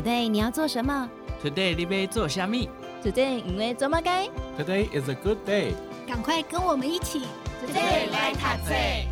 Today 你要做什么？Today 你要做虾米？Today 因为做么该？Today is a good day。赶快跟我们一起，Today 来读册。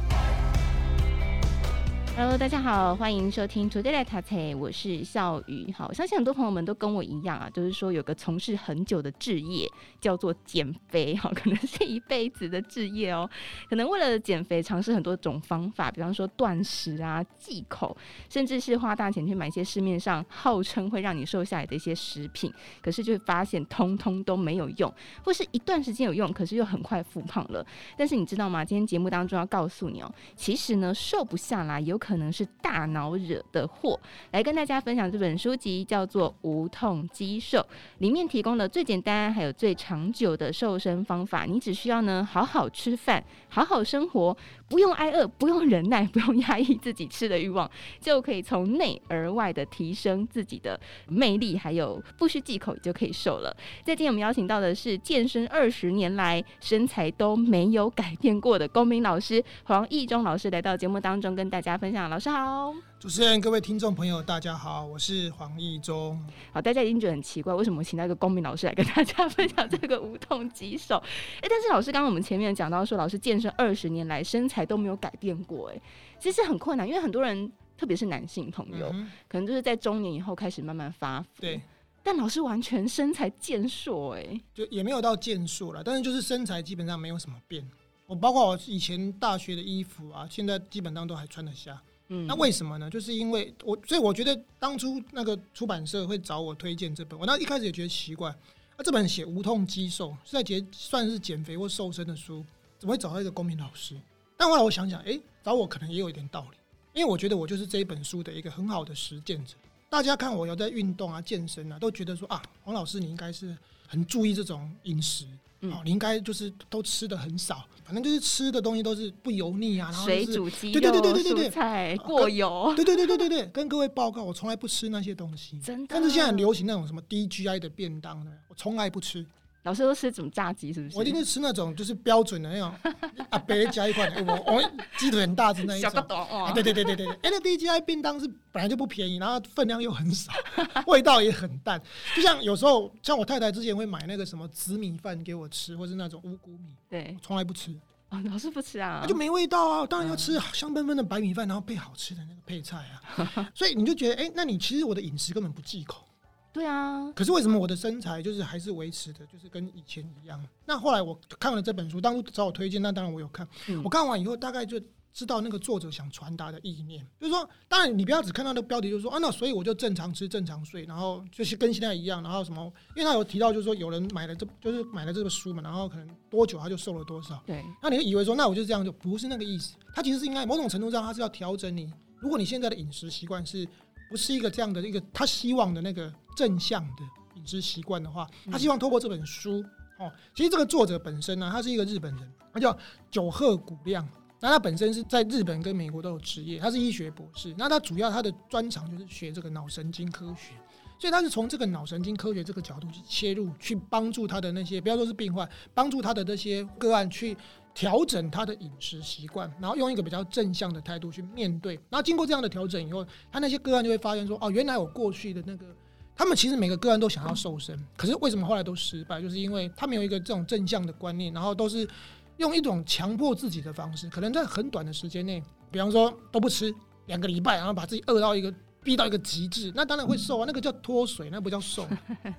Hello，大家好，欢迎收听 Today 来读册，我是笑宇。好，我相信很多朋友们都跟我一样啊，就是说有个从事很久的志业叫做减肥，好，可能是一辈子的志业哦。可能为了减肥，尝试很多种方法，比方说断食啊、忌口，甚至是花大钱去买一些市面上号称会让你瘦下来的一些食品，可是就会发现通通都没有用，或是一段时间有用，可是又很快复胖了。但是你知道吗？今天节目当中要告诉你哦，其实呢，瘦不下来有可可能是大脑惹的祸。来跟大家分享这本书籍，叫做《无痛肌瘦》，里面提供了最简单还有最长久的瘦身方法。你只需要呢，好好吃饭，好好生活，不用挨饿，不用忍耐，不用压抑自己吃的欲望，就可以从内而外的提升自己的魅力，还有不需忌口就可以瘦了。在今天我们邀请到的是健身二十年来身材都没有改变过的公民老师黄义中老师来到节目当中跟大家分享。老师好，主持人、各位听众朋友，大家好，我是黄义中。好，大家已经觉得很奇怪，为什么我请到一个公民老师来跟大家分享这个无痛棘手？哎、欸，但是老师刚刚我们前面讲到说，老师健身二十年来身材都没有改变过，哎，其实很困难，因为很多人，特别是男性朋友、嗯，可能就是在中年以后开始慢慢发福。对，但老师完全身材健硕，哎，就也没有到健硕了，但是就是身材基本上没有什么变。我包括我以前大学的衣服啊，现在基本上都还穿得下。那为什么呢？就是因为我，所以我觉得当初那个出版社会找我推荐这本，我那一开始也觉得奇怪，那这本写无痛肌瘦是在减，算是减肥或瘦身的书，怎么会找到一个公民老师？但后来我想想，哎，找我可能也有一点道理，因为我觉得我就是这一本书的一个很好的实践者。大家看我有在运动啊、健身啊，都觉得说啊，黄老师你应该是很注意这种饮食。嗯、哦，你应该就是都吃的很少，反正就是吃的东西都是不油腻啊，然后、就是、水煮鸡肉、对对对对对对，菜过油，对对对对对对，跟各位报告，我从来不吃那些东西，真的。但是现在很流行那种什么低 GI 的便当呢，我从来不吃。老师都吃什么炸鸡？是不是？我一定是吃那种就是标准的那种啊，别加一块，我我鸡腿很大只那一种。小哦。对对对对对，，N D G I 便当是本来就不便宜，然后分量又很少，味道也很淡。就像有时候，像我太太之前会买那个什么紫米饭给我吃，或是那种五谷米，对，从来不吃。哦，老师不吃啊？那就没味道啊！当然要吃香喷喷的白米饭，然后配好吃的那个配菜啊。所以你就觉得，哎，那你其实我的饮食根本不忌口。对啊，可是为什么我的身材就是还是维持的，就是跟以前一样？那后来我看了这本书，当初找我推荐，那当然我有看。嗯、我看完以后，大概就知道那个作者想传达的意念，就是说，当然你不要只看到那个标题，就是说啊，那所以我就正常吃、正常睡，然后就是跟现在一样，然后什么？因为他有提到，就是说有人买了这，就是买了这个书嘛，然后可能多久他就瘦了多少。对，那你会以为说，那我就这样，就不是那个意思。他其实是应该某种程度上，他是要调整你。如果你现在的饮食习惯是不是一个这样的一个他希望的那个正向的。饮食习惯的话，他希望透过这本书哦，其实这个作者本身呢，他是一个日本人，他叫久贺古亮。那他本身是在日本跟美国都有职业，他是医学博士。那他主要他的专长就是学这个脑神经科学，所以他是从这个脑神经科学这个角度去切入，去帮助他的那些不要说是病患，帮助他的那些个案去调整他的饮食习惯，然后用一个比较正向的态度去面对。然后经过这样的调整以后，他那些个案就会发现说，哦，原来我过去的那个。他们其实每个个案都想要瘦身，可是为什么后来都失败？就是因为他们有一个这种正向的观念，然后都是用一种强迫自己的方式，可能在很短的时间内，比方说都不吃两个礼拜，然后把自己饿到一个。逼到一个极致，那当然会瘦啊，那个叫脱水，那不叫瘦。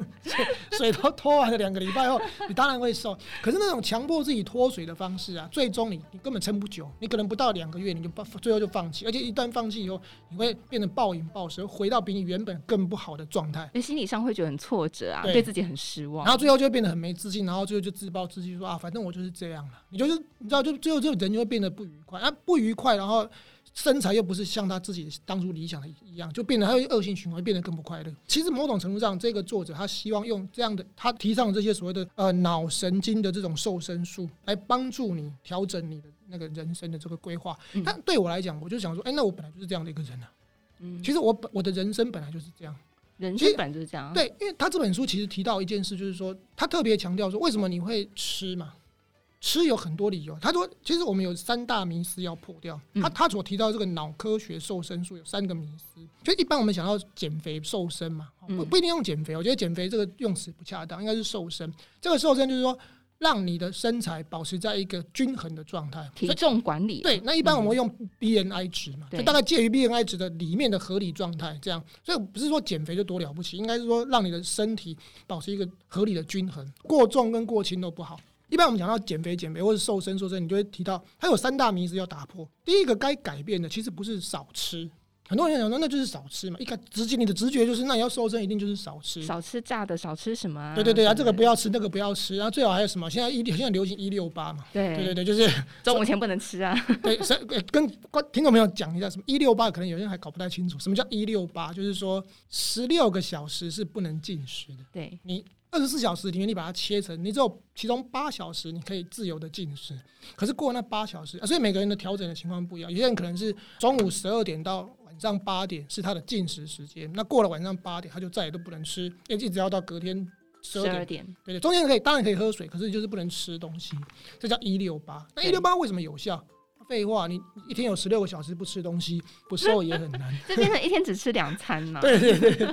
水都脱完了两个礼拜后，你当然会瘦。可是那种强迫自己脱水的方式啊，最终你你根本撑不久，你可能不到两个月你就放最后就放弃，而且一旦放弃以后，你会变得暴饮暴食，回到比你原本更不好的状态。你心理上会觉得很挫折啊，对，对自己很失望，然后最后就会变得很没自信，然后最后就自暴自弃说啊，反正我就是这样了。你就是你知道，就最后这个人就会变得不愉快啊，不愉快，然后。身材又不是像他自己当初理想的一样，就变得他会恶性循环，变得更不快乐。其实某种程度上，这个作者他希望用这样的，他提倡这些所谓的呃脑神经的这种瘦身术，来帮助你调整你的那个人生的这个规划。但对我来讲，我就想说，哎，那我本来就是这样的一个人啊。嗯，其实我本我的人生本来就是这样，人生本来就是这样。对，因为他这本书其实提到一件事，就是说他特别强调说，为什么你会吃嘛？吃有很多理由。他说，其实我们有三大迷思要破掉。他他所提到这个脑科学瘦身术有三个迷思，就一般我们想要减肥瘦身嘛，不不一定用减肥。我觉得减肥这个用词不恰当，应该是瘦身。这个瘦身就是说。让你的身材保持在一个均衡的状态，体重管理。对，那一般我们会用 B N I 值嘛，就大概介于 B N I 值的里面的合理状态，这样。所以不是说减肥就多了不起，应该是说让你的身体保持一个合理的均衡，过重跟过轻都不好。一般我们讲到减肥、减肥或者瘦身、瘦身，你就会提到它有三大迷思要打破。第一个该改变的其实不是少吃。很多人想说，那就是少吃嘛。一看直接，你的直觉就是，那你要瘦身，一定就是少吃，少吃炸的，少吃什么啊？对对对啊，这个不要吃，那个不要吃，然后最好还有什么？现在一现在流行一六八嘛。对对对对，就是 中午前不能吃啊。对，跟观听众朋友讲一下，什么一六八，可能有些人还搞不太清楚，什么叫一六八？就是说十六个小时是不能进食的。对，你二十四小时里面，你把它切成，你只有其中八小时你可以自由的进食，可是过那八小时，所以每个人的调整的情况不一样，有些人可能是中午十二点到。晚上八点是他的进食时间，那过了晚上八点，他就再也都不能吃，因为一直要到隔天十二点。对对，中间可以当然可以喝水，可是就是不能吃东西，这叫一六八。那一六八为什么有效？废话，你一天有十六个小时不吃东西，不瘦也很难。这变成一天只吃两餐呢？对对对。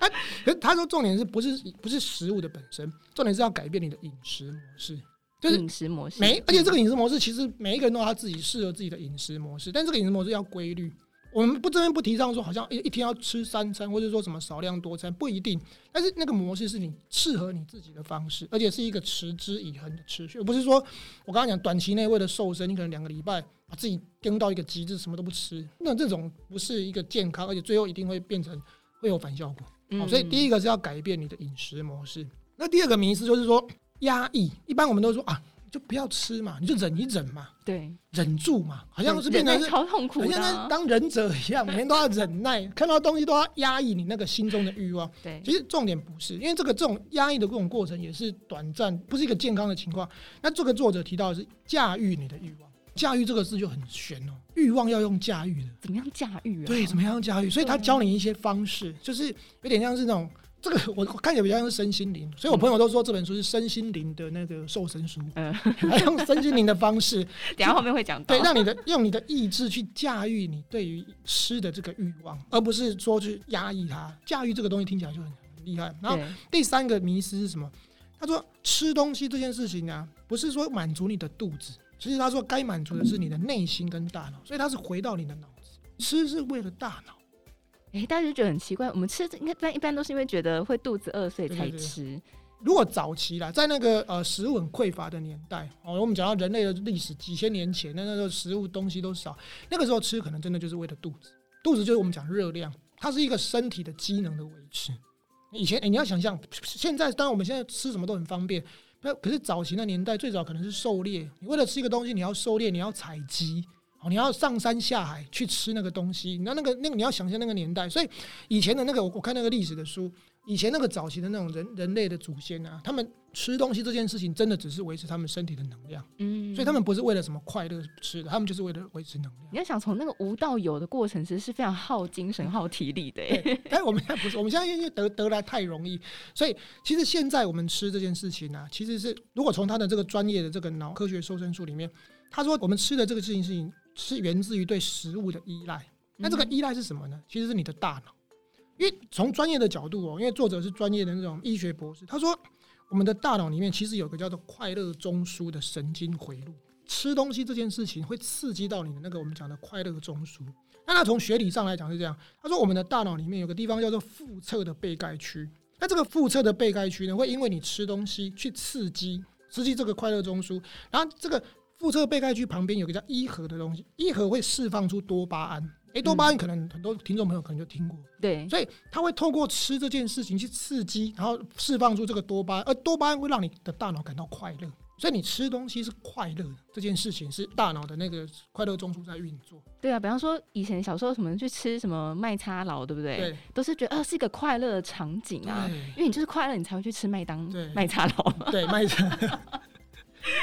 他可是他说重点是不是不是食物的本身，重点是要改变你的饮食模式，就是饮食模式。每而且这个饮食模式其实每一个人都有他自己适合自己的饮食模式，但这个饮食模式要规律。我们不这边不提倡说，好像一一天要吃三餐，或者说什么少量多餐，不一定。但是那个模式是你适合你自己的方式，而且是一个持之以恒的持续，而不是说我刚刚讲短期内为了瘦身，你可能两个礼拜把自己盯到一个极致，什么都不吃，那这种不是一个健康，而且最后一定会变成会有反效果。好，所以第一个是要改变你的饮食模式。那第二个迷思就是说压抑，一般我们都说啊。就不要吃嘛，你就忍一忍嘛，对，忍住嘛，好像是变成是超痛苦的，好像当忍者一样，每天都要忍耐，看到东西都要压抑你那个心中的欲望。对，其实重点不是，因为这个这种压抑的这种过程也是短暂，不是一个健康的情况。那这个作者提到的是驾驭你的欲望，驾驭这个字就很玄哦，欲望要用驾驭的，怎么样驾驭啊？对，怎么样驾驭？所以他教你一些方式，就是有点像是那种。这个我看起来比较像是身心灵，所以我朋友都说这本书是身心灵的那个瘦身书。嗯，还用身心灵的方式，等下后面会讲到，对，让你的用你的意志去驾驭你对于吃的这个欲望，而不是说去压抑它。驾驭这个东西听起来就很很厉害。然后第三个迷思是什么？他说吃东西这件事情啊，不是说满足你的肚子，其实他说该满足的是你的内心跟大脑，所以他是回到你的脑子，吃是为了大脑。哎、欸，大家就觉得很奇怪，我们吃应该一般一般都是因为觉得会肚子饿，所以才吃。对对对，如果早期啦，在那个呃食物很匮乏的年代，哦，我们讲到人类的历史几千年前，那那时候食物东西都少，那个时候吃可能真的就是为了肚子，肚子就是我们讲热量，它是一个身体的机能的维持。以前哎、欸，你要想象，现在当然我们现在吃什么都很方便，那可是早期的年代最早可能是狩猎，你为了吃一个东西，你要狩猎，你要采集。你要上山下海去吃那个东西，那那个那个你要想象那个年代，所以以前的那个我我看那个历史的书，以前那个早期的那种人人类的祖先啊，他们吃东西这件事情真的只是维持他们身体的能量，嗯，所以他们不是为了什么快乐吃的，他们就是为了维持能量。你要想从那个无到有的过程，其实是非常耗精神、耗体力的。哎，但我们现在不是，我们现在因为得得来太容易，所以其实现在我们吃这件事情呢、啊，其实是如果从他的这个专业的这个脑科学瘦身术里面，他说我们吃的这个事情是。是源自于对食物的依赖，那这个依赖是什么呢？其实是你的大脑，因为从专业的角度哦，因为作者是专业的那种医学博士，他说我们的大脑里面其实有个叫做快乐中枢的神经回路，吃东西这件事情会刺激到你的那个我们讲的快乐中枢。那他从学理上来讲是这样，他说我们的大脑里面有个地方叫做腹侧的背盖区，那这个腹侧的背盖区呢，会因为你吃东西去刺激刺激这个快乐中枢，然后这个。腹侧背盖区旁边有个叫一核的东西，一核会释放出多巴胺。诶，多巴胺可能很多听众朋友可能就听过，对，所以它会透过吃这件事情去刺激，然后释放出这个多巴胺，而多巴胺会让你的大脑感到快乐。所以你吃东西是快乐的，这件事情是大脑的那个快乐中枢在运作。对啊，比方说以前小时候什么去吃什么麦差劳，对不对？对，都是觉得啊是一个快乐的场景啊，因为你就是快乐，你才会去吃麦当麦差劳，对麦叉。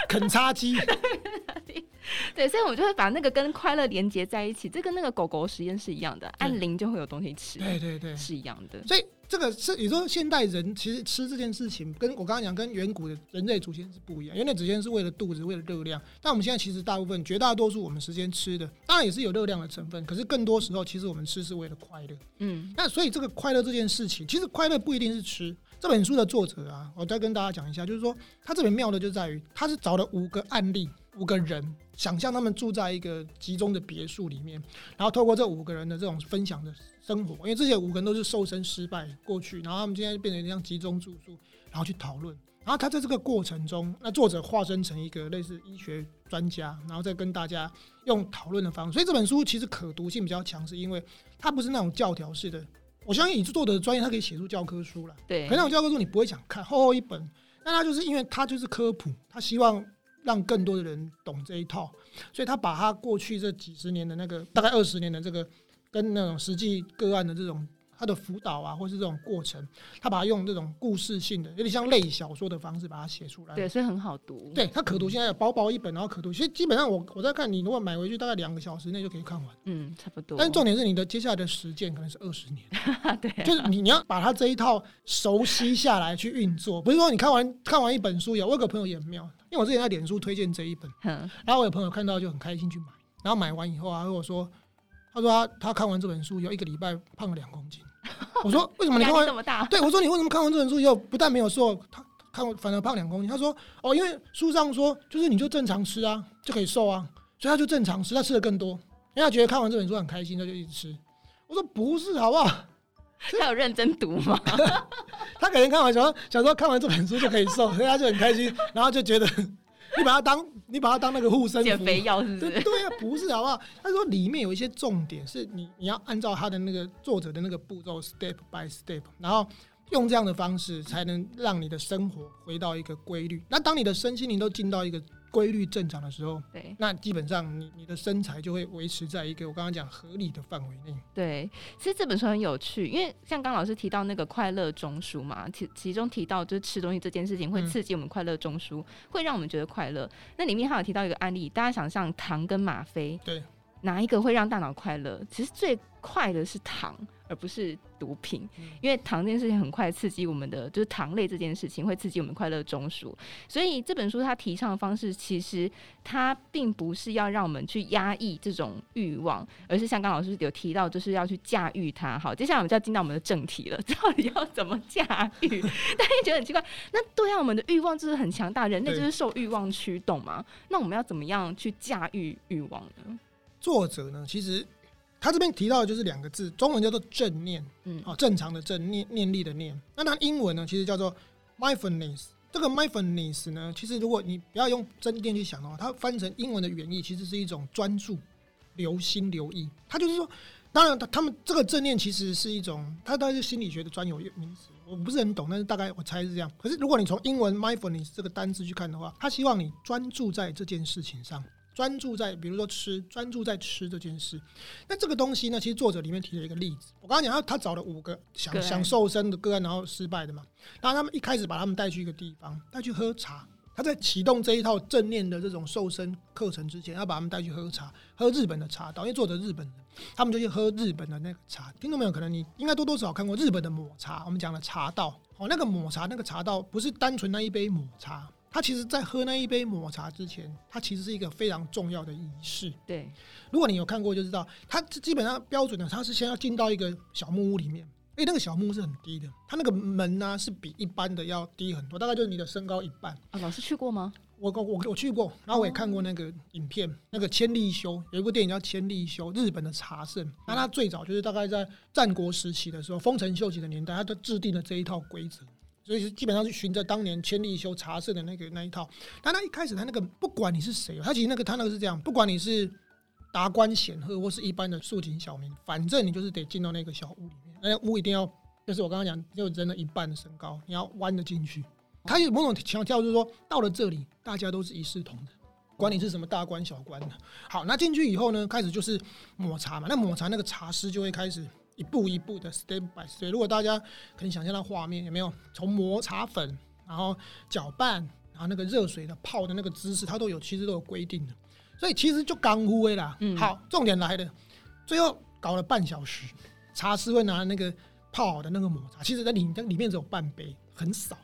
肯叉鸡，对，所以我就会把那个跟快乐连接在一起，这跟那个狗狗实验是一样的，按铃就会有东西吃。对对对，是一样的。所以这个是你说现代人其实吃这件事情，跟我刚刚讲跟远古的人类祖先是不一样，因为那祖先是为了肚子，为了热量。但我们现在其实大部分绝大多数我们时间吃的，当然也是有热量的成分，可是更多时候其实我们吃是为了快乐。嗯，那所以这个快乐这件事情，其实快乐不一定是吃。这本书的作者啊，我再跟大家讲一下，就是说他这边妙的就在于，他是找了五个案例，五个人，想象他们住在一个集中的别墅里面，然后透过这五个人的这种分享的生活，因为这些五个人都是瘦身失败过去，然后他们今天变成像集中住宿，然后去讨论，然后他在这个过程中，那作者化身成一个类似医学专家，然后再跟大家用讨论的方式，所以这本书其实可读性比较强，是因为它不是那种教条式的。我相信以作者的专业，他可以写出教科书来。对，可能那种教科书你不会想看，厚厚一本。那他就是因为他就是科普，他希望让更多的人懂这一套，所以他把他过去这几十年的那个大概二十年的这个跟那种实际个案的这种。他的辅导啊，或是这种过程，他把它用这种故事性的，有点像类小说的方式把它写出来。对，所以很好读。对，它可读，现在有薄薄一本，然后可读。其实基本上我我在看，你如果买回去，大概两个小时内就可以看完。嗯，差不多。但是重点是你的接下来的实践可能是二十年。对、啊，就是你你要把它这一套熟悉下来去运作，不是说你看完看完一本书有。我有个朋友也很妙，因为我之前在脸书推荐这一本，然后我有朋友看到就很开心去买，然后买完以后啊，如果说，他说他他看完这本书有一个礼拜胖了两公斤。我说为什么你看完这么大？对，我说你为什么看完这本书以后不但没有瘦，他看完反而胖两公斤？他说哦，因为书上说就是你就正常吃啊，就可以瘦啊，所以他就正常吃，他吃的更多，因为他觉得看完这本书很开心，他就一直吃。我说不是，好不好？他有认真读吗？他可能看完想说想说看完这本书就可以瘦，所以他就很开心，然后就觉得。你把它当，你把它当那个护身符减肥药是不是？对对啊，不是好不好？他说里面有一些重点，是你你要按照他的那个作者的那个步骤，step by step，然后用这样的方式，才能让你的生活回到一个规律。那当你的身心灵都进到一个。规律正常的时候，对，那基本上你你的身材就会维持在一个我刚刚讲合理的范围内。对，其实这本书很有趣，因为像刚老师提到那个快乐中枢嘛，其其中提到就是吃东西这件事情会刺激我们快乐中枢，嗯、会让我们觉得快乐。那里面还有提到一个案例，大家想象糖跟吗啡，对，哪一个会让大脑快乐？其实最快的是糖。而不是毒品，因为糖这件事情很快刺激我们的，就是糖类这件事情会刺激我们快乐中枢。所以这本书它提倡的方式，其实它并不是要让我们去压抑这种欲望，而是像刚老师有提到，就是要去驾驭它。好，接下来我们就要进到我们的正题了，到底要怎么驾驭？大家觉得很奇怪，那对啊，我们的欲望就是很强大，人类就是受欲望驱动嘛。那我们要怎么样去驾驭欲望呢？作者呢，其实。他这边提到的就是两个字，中文叫做正念，嗯，好，正常的正念念力的念。那它英文呢，其实叫做 mindfulness。这个 mindfulness 呢，其实如果你不要用正念去想的话，它翻成英文的原意其实是一种专注、留心、留意。它就是说，当然他他们这个正念其实是一种，它大概是心理学的专有名词，我不是很懂，但是大概我猜是这样。可是如果你从英文 mindfulness 这个单词去看的话，他希望你专注在这件事情上。专注在，比如说吃，专注在吃这件事。那这个东西呢，其实作者里面提了一个例子。我刚刚讲他，他找了五个想想瘦身的个案，然后失败的嘛。然后他们一开始把他们带去一个地方，带去喝茶。他在启动这一套正念的这种瘦身课程之前，要把他们带去喝茶，喝日本的茶道。因为作者日本人，他们就去喝日本的那个茶。听众朋友，可能你应该多多少少看过日本的抹茶。我们讲的茶道，哦，那个抹茶那个茶道不是单纯那一杯抹茶。他其实，在喝那一杯抹茶之前，它其实是一个非常重要的仪式。对，如果你有看过，就知道，它基本上标准的，它是先要进到一个小木屋里面。哎，那个小木屋是很低的，它那个门呢是比一般的要低很多，大概就是你的身高一半。啊，老师去过吗？我我我去过，然后我也看过那个影片，那个千利休有一部电影叫《千利休》，日本的茶圣。那他最早就是大概在战国时期的时候，丰臣秀吉的年代，他就制定了这一套规则。所以基本上是循着当年千利休茶社的那个那一套，但他一开始他那个不管你是谁，他其实那个他那个是这样，不管你是达官显赫或是一般的庶民小民，反正你就是得进到那个小屋里面，那屋一定要就是我刚刚讲，就人的一半的身高，你要弯着进去。他有某种强调，就是说到了这里，大家都是一视同仁，管你是什么大官小官的。好，那进去以后呢，开始就是抹茶嘛，那抹茶那个茶师就会开始。一步一步的 step by step，如果大家可以想象到画面，有没有？从磨茶粉，然后搅拌，然后那个热水的泡的那个姿势，它都有，其实都有规定的。所以其实就刚忽微啦。嗯，好，重点来了，最后搞了半小时，茶师会拿那个泡好的那个抹茶，其实在里里面只有半杯，很少，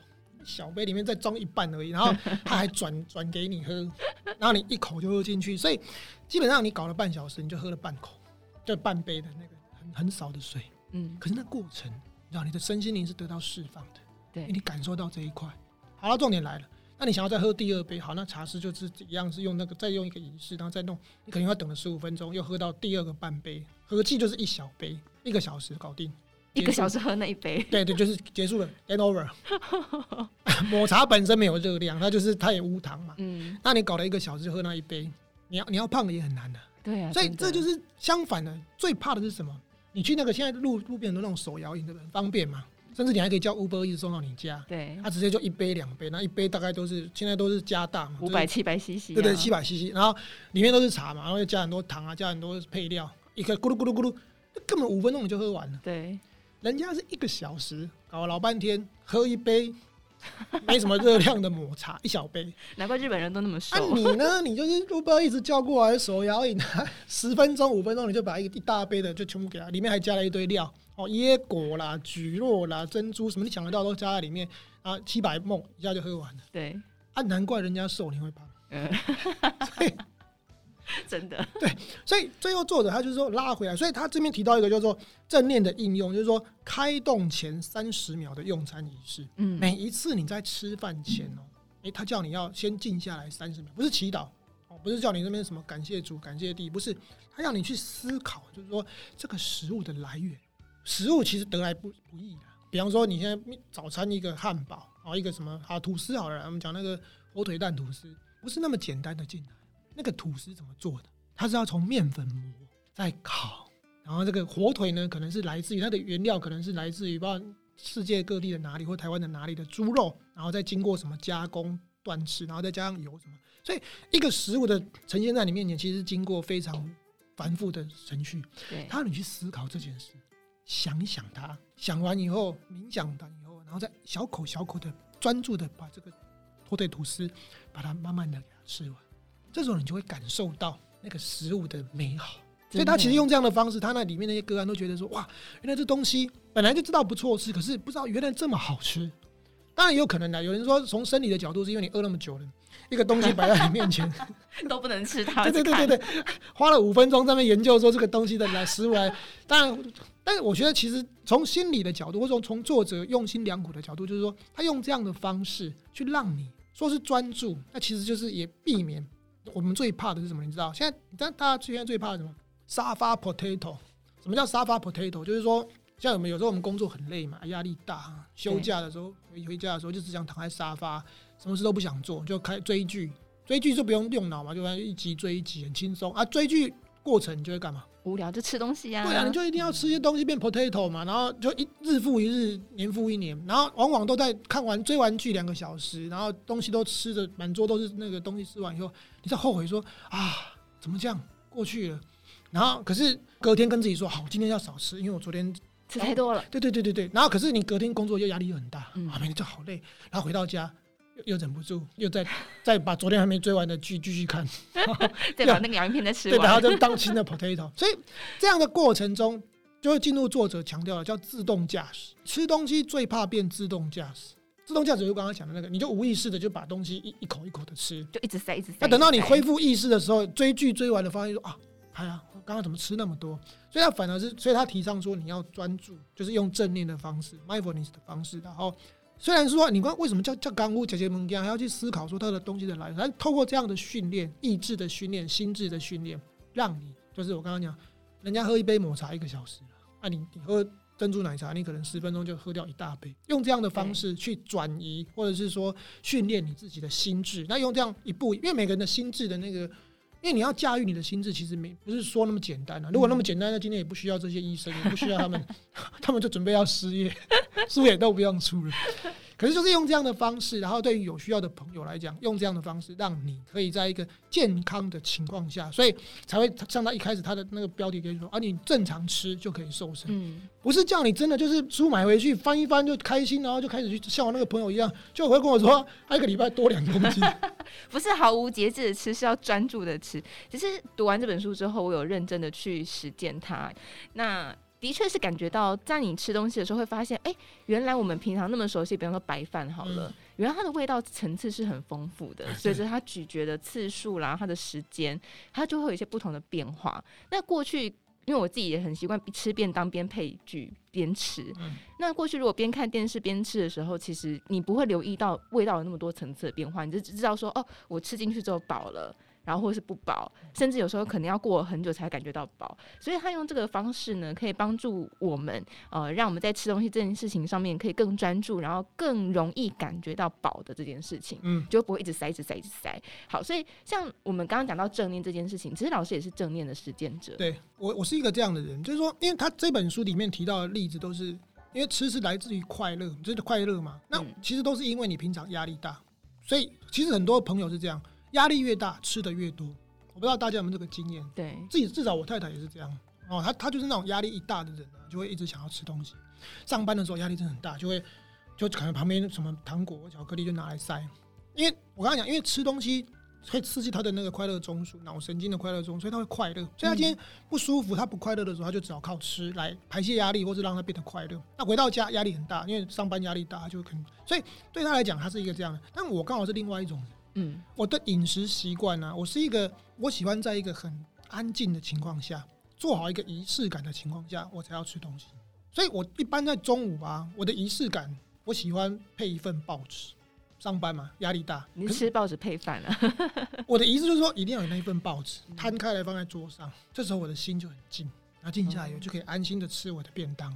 小杯里面再装一半而已，然后他还转转给你喝，然后你一口就喝进去，所以基本上你搞了半小时，你就喝了半口，就半杯的那个很很少的水。嗯，可是那过程，你知道你的身心灵是得到释放的，对，你感受到这一块。好了，重点来了。那你想要再喝第二杯，好，那茶师就是一样是用那个再用一个仪式，然后再弄，你可能要等了十五分钟，又喝到第二个半杯，合计就是一小杯，一个小时搞定，一个小时喝那一杯，对对，就是结束了，end over。抹茶本身没有热量，它就是它也无糖嘛，嗯，那你搞了一个小时喝那一杯，你要你要胖的也很难的，对啊，所以这就是相反的，最怕的是什么？你去那个现在路路边的那种手摇饮，对不对？很方便嘛。甚至你还可以叫 Uber 一直送到你家，对，他直接就一杯两杯，那一杯大概都是现在都是加大嘛，五百七百 CC，对对，七百 CC，然后里面都是茶嘛，然后又加很多糖啊，加很多配料，一个咕噜咕噜咕噜，根本五分钟你就喝完了。对，人家是一个小时搞了老半天，喝一杯 没什么热量的抹茶，一小杯，难怪日本人都那么瘦。啊、你呢？你就是 Uber 一直叫过来手摇饮，十分钟五分钟你就把一一大杯的就全部给他，里面还加了一堆料。哦，椰果啦、蒟蒻啦、珍珠什么你想得到都加在里面啊，七百梦一下就喝完了。对，啊，难怪人家瘦你会胖。嗯，所以真的 对，所以最后作者他就是说拉回来，所以他这边提到一个叫做正念的应用，就是说开动前三十秒的用餐仪式。嗯，每一次你在吃饭前哦，诶、欸，他叫你要先静下来三十秒，不是祈祷哦，不是叫你那边什么感谢主、感谢地，不是，他让你去思考，就是说这个食物的来源。食物其实得来不不易的，比方说你现在早餐一个汉堡，然后一个什么啊吐司好了，我们讲那个火腿蛋吐司，不是那么简单的进来。那个吐司怎么做的？它是要从面粉磨再烤，然后这个火腿呢，可能是来自于它的原料，可能是来自于不知道世界各地的哪里或台湾的哪里的猪肉，然后再经过什么加工断翅，然后再加上油什么，所以一个食物的呈现在你面前，其实经过非常繁复的程序。对，他让你去思考这件事。想一想它，想完以后，冥想它以后，然后再小口小口的专注的把这个火腿吐司，把它慢慢的给它吃完。这时候你就会感受到那个食物的美好。所以他其实用这样的方式，他那里面那些个案都觉得说，哇，原来这东西本来就知道不错吃，可是不知道原来这么好吃。当然也有可能的，有人说从生理的角度，是因为你饿那么久了，一个东西摆在你面前 都不能吃它。对对对对对，花了五分钟在那研究说这个东西的来食物来，当然。但是我觉得，其实从心理的角度，或者从从作者用心良苦的角度，就是说，他用这样的方式去让你说是专注，那其实就是也避免我们最怕的是什么？你知道，现在大大家现在最怕的什么？沙发 potato。什么叫沙发 potato？就是说，像我们有时候我们工作很累嘛，压力大，休假的时候回回家的时候就只想躺在沙发，什么事都不想做，就开追剧。追剧就不用用脑嘛，就一集追一集，很轻松啊。追剧过程你就会干嘛？无聊就吃东西呀、啊，对啊，你就一定要吃些东西变 potato 嘛，然后就一日复一日，年复一年，然后往往都在看完追完剧两个小时，然后东西都吃的满桌都是那个东西，吃完以后，你再后悔说啊，怎么这样过去了？然后可是隔天跟自己说好，今天要少吃，因为我昨天吃太多了。对对对对对，然后可是你隔天工作又压力又很大，嗯、啊，每天就好累，然后回到家。又忍不住，又再 再把昨天还没追完的剧继续看，再把那个洋芋片再吃完，对，然后就当新的 potato。所以这样的过程中，就会进入作者强调的叫自动驾驶。吃东西最怕变自动驾驶，自动驾驶就刚刚讲的那个，你就无意识的就把东西一一口一口的吃，就一直塞一直塞。那等到你恢复意识的时候，追剧追完了，发现说啊，哎呀，刚刚怎么吃那么多？所以他反而是，所以他提倡说你要专注，就是用正念的方式，mindfulness 的方式，然后。虽然说你看为什么叫叫刚屋姐姐们这样，还要去思考说它的东西的来源，但透过这样的训练、意志的训练、心智的训练，让你就是我刚刚讲，人家喝一杯抹茶一个小时了，啊你你喝珍珠奶茶，你可能十分钟就喝掉一大杯。用这样的方式去转移，或者是说训练你自己的心智。那用这样一步，因为每个人的心智的那个。因为你要驾驭你的心智，其实没不是说那么简单啊。如果那么简单，那今天也不需要这些医生，也不需要他们，他们就准备要失业，书也都不用出了。可是就是用这样的方式，然后对于有需要的朋友来讲，用这样的方式，让你可以在一个健康的情况下，所以才会像他一开始他的那个标题跟你说啊，你正常吃就可以瘦身，嗯，不是叫你真的就是书买回去翻一翻就开心，然后就开始去像我那个朋友一样，就会跟我说，他一个礼拜多两公斤，不是毫无节制的吃，是要专注的吃。其实读完这本书之后，我有认真的去实践它，那。的确是感觉到，在你吃东西的时候会发现，哎、欸，原来我们平常那么熟悉，比方说白饭好了，嗯、原来它的味道层次是很丰富的。随着它咀嚼的次数啦，它的时间，它就会有一些不同的变化。那过去，因为我自己也很习惯吃便当边配剧边吃。嗯、那过去如果边看电视边吃的时候，其实你不会留意到味道有那么多层次的变化，你就只知道说，哦，我吃进去之后饱了。然后或是不饱，甚至有时候可能要过很久才感觉到饱，所以他用这个方式呢，可以帮助我们，呃，让我们在吃东西这件事情上面可以更专注，然后更容易感觉到饱的这件事情，嗯，就不会一直塞、一直塞、一直塞。好，所以像我们刚刚讲到正念这件事情，其实老师也是正念的实践者。对我，我是一个这样的人，就是说，因为他这本书里面提到的例子都是，因为吃是来自于快乐，就是快乐嘛。那其实都是因为你平常压力大，所以其实很多朋友是这样。压力越大，吃的越多。我不知道大家有没有这个经验？对，自己至少我太太也是这样。哦，她她就是那种压力一大的人啊，就会一直想要吃东西。上班的时候压力真的很大，就会就可能旁边什么糖果、巧克力就拿来塞。因为我刚才讲，因为吃东西会刺激他的那个快乐中枢、脑神经的快乐中枢，所以他会快乐。所以他今天不舒服，他不快乐的时候，他就只好靠吃来排泄压力，或是让他变得快乐。那回到家压力很大，因为上班压力大，就可能所以对他来讲，他是一个这样的。但我刚好是另外一种。嗯，我的饮食习惯呢，我是一个我喜欢在一个很安静的情况下，做好一个仪式感的情况下，我才要吃东西。所以我一般在中午啊，我的仪式感，我喜欢配一份报纸。上班嘛，压力大，你吃报纸配饭啊？我的意思就是说，一定要有那一份报纸摊开来放在桌上，这时候我的心就很静，然后静下来，我就可以安心的吃我的便当，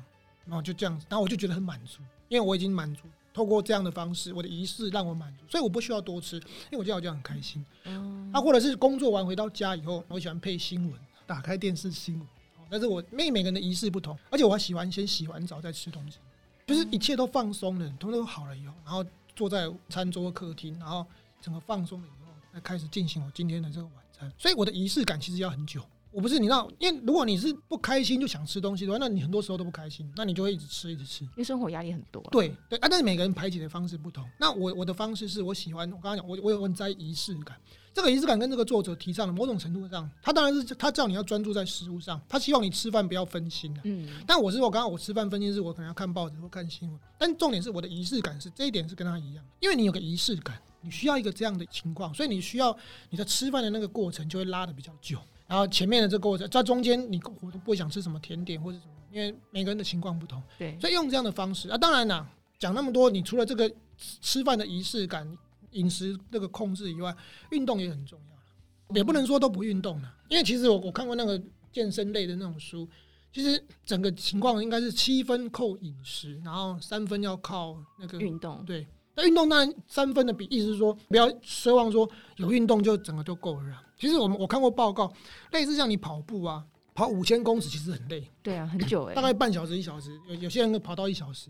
然后就这样子，然后我就觉得很满足，因为我已经满足。透过这样的方式，我的仪式让我满足，所以我不需要多吃，因为我这样我就很开心。嗯，啊，或者是工作完回到家以后，我喜欢配新闻，打开电视新闻。但是我每每个人的仪式不同，而且我还喜欢先洗完澡再吃东西，就是一切都放松了，通通都好了以后，然后坐在餐桌客厅，然后整个放松了以后，再开始进行我今天的这个晚餐。所以我的仪式感其实要很久。我不是你知道，因为如果你是不开心就想吃东西的话，那你很多时候都不开心，那你就会一直吃一直吃，因为生活压力很多。对对啊，但是每个人排解的方式不同。那我我的方式是我喜欢，我刚刚讲，我我有很在意仪式感。这个仪式感跟这个作者提倡的某种程度上，他当然是他叫你要专注在食物上，他希望你吃饭不要分心啊。嗯。但我是我刚刚我吃饭分心是我可能要看报纸或看新闻，但重点是我的仪式感是这一点是跟他一样，因为你有个仪式感，你需要一个这样的情况，所以你需要你在吃饭的那个过程就会拉的比较久。然后前面的这个过程，在中间你我都不会想吃什么甜点或者什么，因为每个人的情况不同。对，所以用这样的方式啊，当然啦，讲那么多，你除了这个吃饭的仪式感、饮食这个控制以外，运动也很重要，也不能说都不运动了，因为其实我我看过那个健身类的那种书，其实整个情况应该是七分靠饮食，然后三分要靠那个运动。对。那运动当然三分的比，意思是说不要奢望说有运动就整个就够了。其实我们我看过报告，类似像你跑步啊，跑五千公尺其实很累。对啊，很久哎，大概半小时一小时，有有些人会跑到一小时，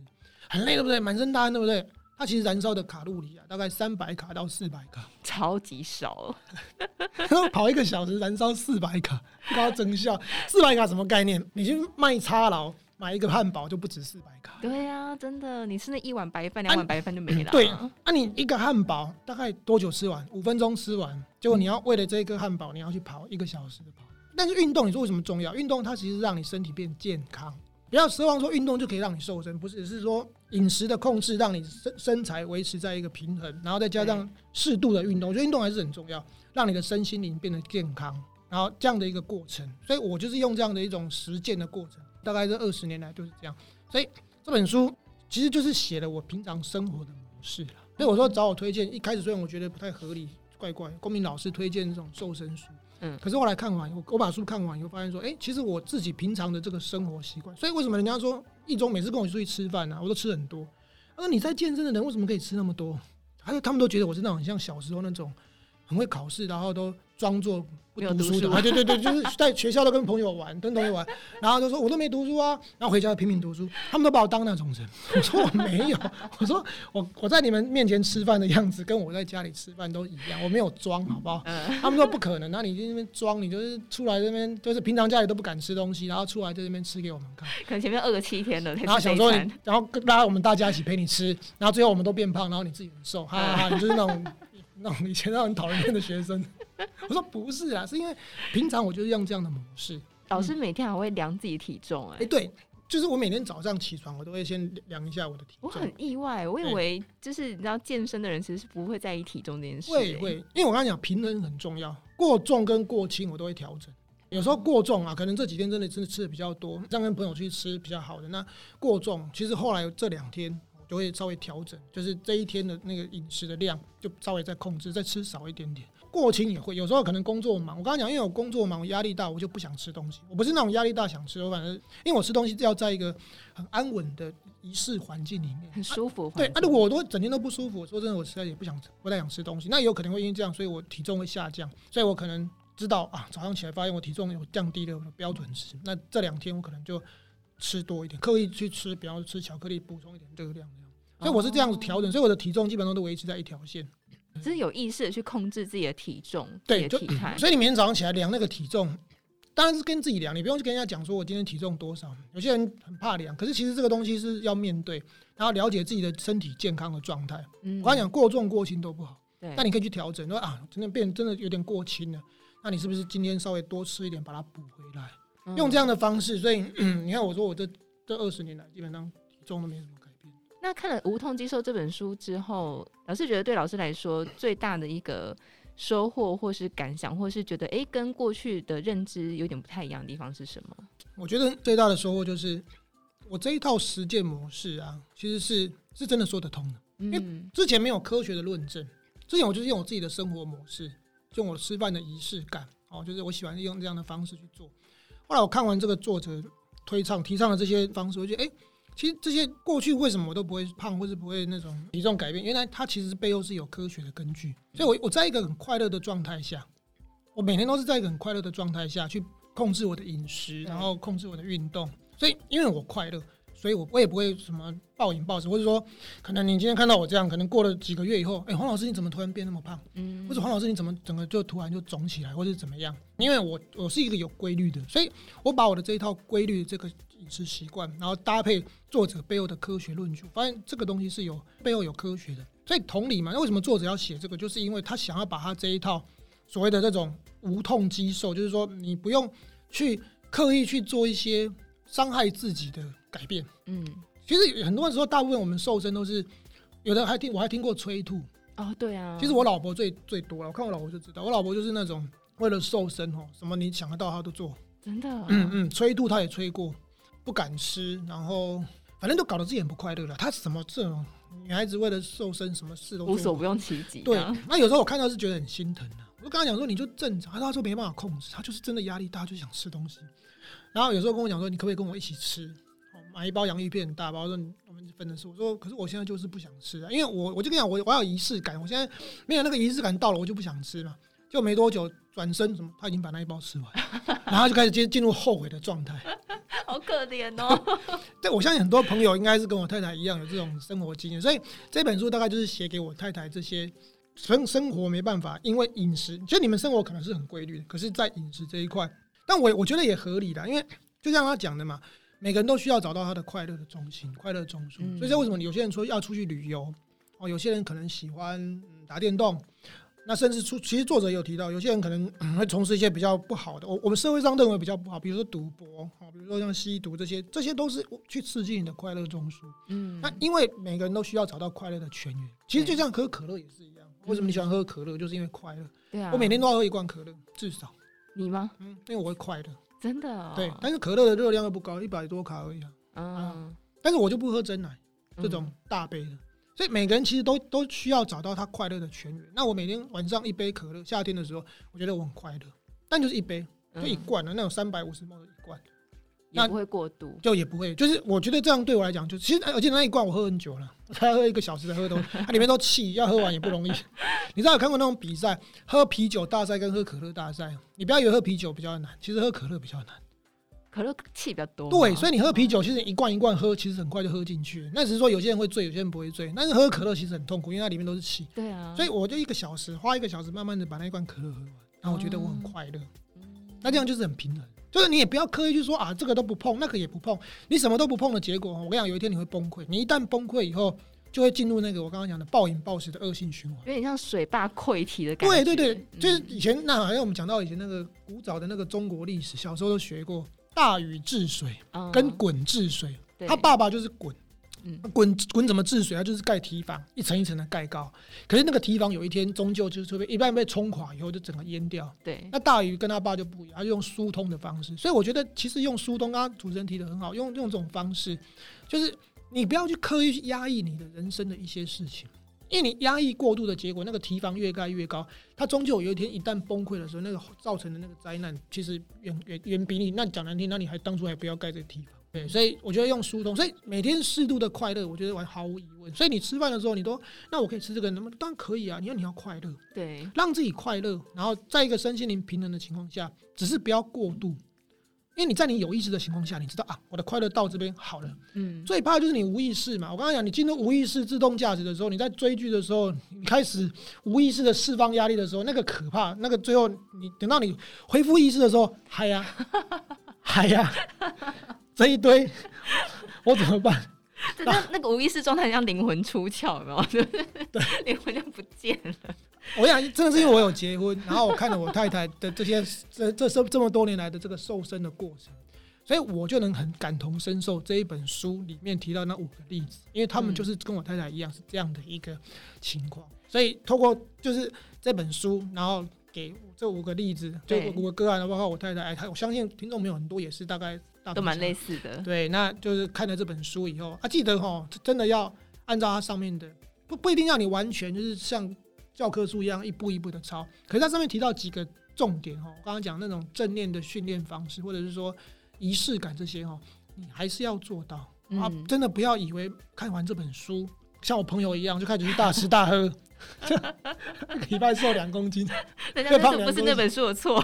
很累对不对？满身大汗对不对？它其实燃烧的卡路里啊，大概三百卡到四百卡，超级少。然 后跑一个小时燃烧四百卡，高增效。四百卡什么概念？你去卖差劳。买一个汉堡就不止四百卡。对呀、啊，真的，你吃那一碗白饭，两碗白饭就没了、啊。对，那、啊、你一个汉堡大概多久吃完？五分钟吃完，结果你要为了这个汉堡，你要去跑一个小时的跑。但是运动，你说为什么重要？运动它其实让你身体变健康。不要奢望说运动就可以让你瘦身，不是，是说饮食的控制让你身身材维持在一个平衡，然后再加上适度的运动。我觉得运动还是很重要，让你的身心灵变得健康，然后这样的一个过程。所以我就是用这样的一种实践的过程。大概这二十年来就是这样，所以这本书其实就是写了我平常生活的模式了。所以我说找我推荐，一开始虽然我觉得不太合理，怪怪，公民老师推荐这种瘦身书，嗯，可是后来看完，我我把书看完以后，发现说，哎，其实我自己平常的这个生活习惯，所以为什么人家说一中每次跟我出去吃饭呢，我都吃很多。他说你在健身的人为什么可以吃那么多？还有他们都觉得我是那种很像小时候那种很会考试，然后都装作没有读书的啊，对对对，就是在学校都跟朋友玩，跟同学玩，然后就说我都没读书啊，然后回家拼命读书，他们都把我当那种人。我说我没有，我说我我在你们面前吃饭的样子，跟我在家里吃饭都一样，我没有装，好不好？他们说不可能，那你在那边装，你就是出来这边，就是平常家里都不敢吃东西，然后出来在这边吃给我们看，可能前面饿了七天了，然后想说你，然后拉我们大家一起陪你吃，然后最后我们都变胖，然后你自己很瘦，哈哈哈，你就是那种。那种以前那种很讨人厌的学生，我说不是啊，是因为平常我就是用这样的模式。老师每天还会量自己体重、欸，哎、欸，对，就是我每天早上起床，我都会先量一下我的体重。我很意外，我以为就是你知道健身的人其实是不会在意体重这件事、欸。会会，因为我刚才讲平衡很重要，过重跟过轻我都会调整。有时候过重啊，可能这几天真的真的吃的比较多，这样跟朋友去吃比较好的。那过重，其实后来这两天。就会稍微调整，就是这一天的那个饮食的量，就稍微再控制，再吃少一点点。过轻也会，有时候可能工作忙。我刚刚讲，因为我工作忙，我压力大，我就不想吃东西。我不是那种压力大想吃，我反正因为我吃东西要在一个很安稳的仪式环境里面，很舒服。对，啊，如果我都整天都不舒服，说真的，我实在也不想不太想吃东西。那也有可能会因为这样，所以我体重会下降。所以我可能知道啊，早上起来发现我体重有降低了标准值。那这两天我可能就吃多一点，刻意去吃，比方说吃巧克力，补充一点热量。所以我是这样子调整，所以我的体重基本上都维持在一条线，只是有意识的去控制自己的体重，对，体态。所以你每天早上起来量那个体重，当然是跟自己量，你不用去跟人家讲说我今天体重多少。有些人很怕量，可是其实这个东西是要面对，然后了解自己的身体健康的状态。我刚才讲过重过轻都不好，那你可以去调整，说啊，真的变真的有点过轻了，那你是不是今天稍微多吃一点，把它补回来？用这样的方式，所以 你看我说我这这二十年来基本上体重都没什么。那看了《无痛接受》这本书之后，老师觉得对老师来说最大的一个收获，或是感想，或是觉得哎、欸，跟过去的认知有点不太一样的地方是什么？我觉得最大的收获就是我这一套实践模式啊，其实是是真的说得通的。因为之前没有科学的论证，之前我就是用我自己的生活模式，用我吃饭的仪式感，哦，就是我喜欢用这样的方式去做。后来我看完这个作者推倡提倡的这些方式，我觉得哎。欸其实这些过去为什么我都不会胖，或是不会那种体重改变？原来它其实背后是有科学的根据。所以我我在一个很快乐的状态下，我每天都是在一个很快乐的状态下去控制我的饮食，然后控制我的运动。所以因为我快乐，所以我我也不会什么暴饮暴食，或者说可能你今天看到我这样，可能过了几个月以后，哎、欸，黄老师你怎么突然变那么胖？嗯，或者黄老师你怎么整个就突然就肿起来，或者怎么样？因为我我是一个有规律的，所以我把我的这一套规律的这个。饮食习惯，然后搭配作者背后的科学论据，发现这个东西是有背后有科学的。所以同理嘛，那为什么作者要写这个？就是因为他想要把他这一套所谓的这种无痛肌瘦，就是说你不用去刻意去做一些伤害自己的改变。嗯，其实很多时候，大部分我们瘦身都是有的还听，我还听过催吐。哦，对啊。其实我老婆最最多了，我看我老婆就知道，我老婆就是那种为了瘦身哦，什么你想得到她都做。真的？嗯嗯，催吐她也催过。不敢吃，然后反正都搞得自己很不快乐了。她什么这种女孩子为了瘦身，什么事都无所不用其极。对，那有时候我看到是觉得很心疼的。我就跟她讲说，你就正常。她说没办法控制，她就是真的压力大，就想吃东西。然后有时候跟我讲说，你可不可以跟我一起吃？买一包洋芋片很大包，说我们分的是。我说可是我现在就是不想吃啊，因为我我就跟你讲，我我要有仪式感。我现在没有那个仪式感到了，我就不想吃嘛。就没多久转身，什么他已经把那一包吃完，然后就开始进进入后悔的状态。好可怜哦！对，我相信很多朋友应该是跟我太太一样有这种生活经验，所以这本书大概就是写给我太太这些生生活没办法，因为饮食，其实你们生活可能是很规律的，可是，在饮食这一块，但我我觉得也合理的，因为就像他讲的嘛，每个人都需要找到他的快乐的中心，快乐中枢。嗯、所以，这为什么有些人说要出去旅游？哦，有些人可能喜欢打电动。那甚至出，其实作者有提到，有些人可能 会从事一些比较不好的，我我们社会上认为比较不好，比如说赌博，比如说像吸毒这些，这些都是去刺激你的快乐中枢。嗯，那因为每个人都需要找到快乐的泉源，其实就像喝可乐也是一样。为什么你喜欢喝可乐？就是因为快乐。对啊，我每天都要喝一罐可乐，至少。你吗？嗯，因为我会快乐。真的？对，但是可乐的热量又不高，一百多卡而已啊。嗯，但是我就不喝真奶这种大杯的。所以每个人其实都都需要找到他快乐的泉源。那我每天晚上一杯可乐，夏天的时候我觉得我很快乐，但就是一杯，就一罐的那种三百五十毫升的一罐。也不会过度，就也不会。就是我觉得这样对我来讲，就其实而且那一罐我喝很久了，我才喝一个小时才喝都，它 里面都气，要喝完也不容易。你知道有看过那种比赛，喝啤酒大赛跟喝可乐大赛，你不要以为喝啤酒比较难，其实喝可乐比较难。可乐气比较多，对，所以你喝啤酒其实一罐一罐喝，其实很快就喝进去。那只是说有些人会醉，有些人不会醉。但是喝可乐其实很痛苦，因为它里面都是气。对啊，所以我就一个小时，花一个小时，慢慢的把那一罐可乐喝完，然后我觉得我很快乐。那这样就是很平衡，就是你也不要刻意去说啊，这个都不碰，那个也不碰，你什么都不碰的结果，我跟你讲，有一天你会崩溃。你一旦崩溃以后，就会进入那个我刚刚讲的暴饮暴食的恶性循环，有点像水坝溃堤的感觉。对对对，就是以前那好像我们讲到以前那个古早的那个中国历史，小时候都学过。大禹治水跟鲧治水，他爸爸就是鯀，鯀鯀怎么治水？啊就是盖堤防，一层一层的盖高。可是那个堤防有一天终究就是被一半被冲垮以后就整个淹掉。对，那大禹跟他爸就不一样，他就用疏通的方式。所以我觉得其实用疏通，刚刚主持人提的很好，用用这种方式，就是你不要去刻意去压抑你的人生的一些事情。因为你压抑过度的结果，那个堤防越盖越高，它终究有一天一旦崩溃的时候，那个造成的那个灾难，其实远远远比你那讲难听，那你还当初还不要盖这个堤防。对，所以我觉得用疏通，所以每天适度的快乐，我觉得完毫无疑问。所以你吃饭的时候，你都那我可以吃这个，那么当然可以啊。你要你要快乐，对，让自己快乐，然后在一个身心灵平衡的情况下，只是不要过度。因为你在你有意识的情况下，你知道啊，我的快乐到这边好了。嗯，最怕就是你无意识嘛。我刚刚讲，你进入无意识自动驾驶的时候，你在追剧的时候，你开始无意识的释放压力的时候，那个可怕。那个最后你等到你恢复意识的时候，嗨呀，嗨呀，这一堆我怎么办？那那个无意识状态像灵魂出窍，有没有？对，灵魂就不见了。我想，真的是因为我有结婚，然后我看了我太太的这些 这这这这么多年来的这个瘦身的过程，所以我就能很感同身受这一本书里面提到那五个例子，因为他们就是跟我太太一样是这样的一个情况，所以透过就是这本书，然后给这五个例子，就五个个案，包括我太太，哎，她我相信听众朋友很多也是大概大都蛮类似的，对，那就是看了这本书以后啊，记得哦，真的要按照它上面的，不不一定让你完全就是像。教科书一样一步一步的抄，可是它上面提到几个重点哈，我刚刚讲那种正念的训练方式，或者是说仪式感这些哈，你还是要做到啊！真的不要以为看完这本书，像我朋友一样就开始去大吃大喝，礼拜瘦两公斤，人家说不是那本书的错。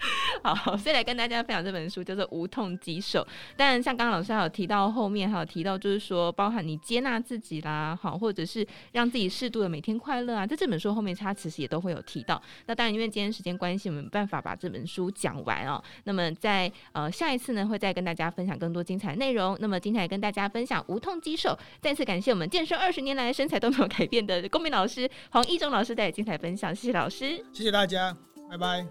好，所以来跟大家分享这本书叫做《无痛棘手》。但像刚刚老师还有提到后面还有提到，就是说包含你接纳自己啦，好，或者是让自己适度的每天快乐啊，在这本书后面他其实也都会有提到。那当然，因为今天时间关系，我们没办法把这本书讲完哦。那么在呃下一次呢，会再跟大家分享更多精彩内容。那么今天来跟大家分享《无痛棘手》，再次感谢我们健身二十年来身材都没有改变的公民老师黄义中老师带来精彩分享，谢谢老师，谢谢大家，拜拜。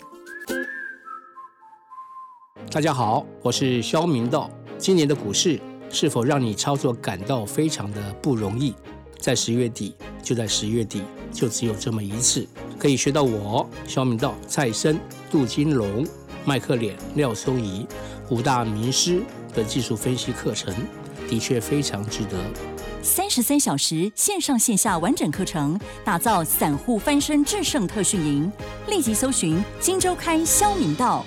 大家好，我是肖明道。今年的股市是否让你操作感到非常的不容易？在十月底，就在十月底，就只有这么一次，可以学到我肖明道、蔡生、杜金龙、麦克脸、廖秋怡五大名师的技术分析课程，的确非常值得。三十三小时线上线下完整课程，打造散户翻身制胜特训营，立即搜寻金周刊肖明道。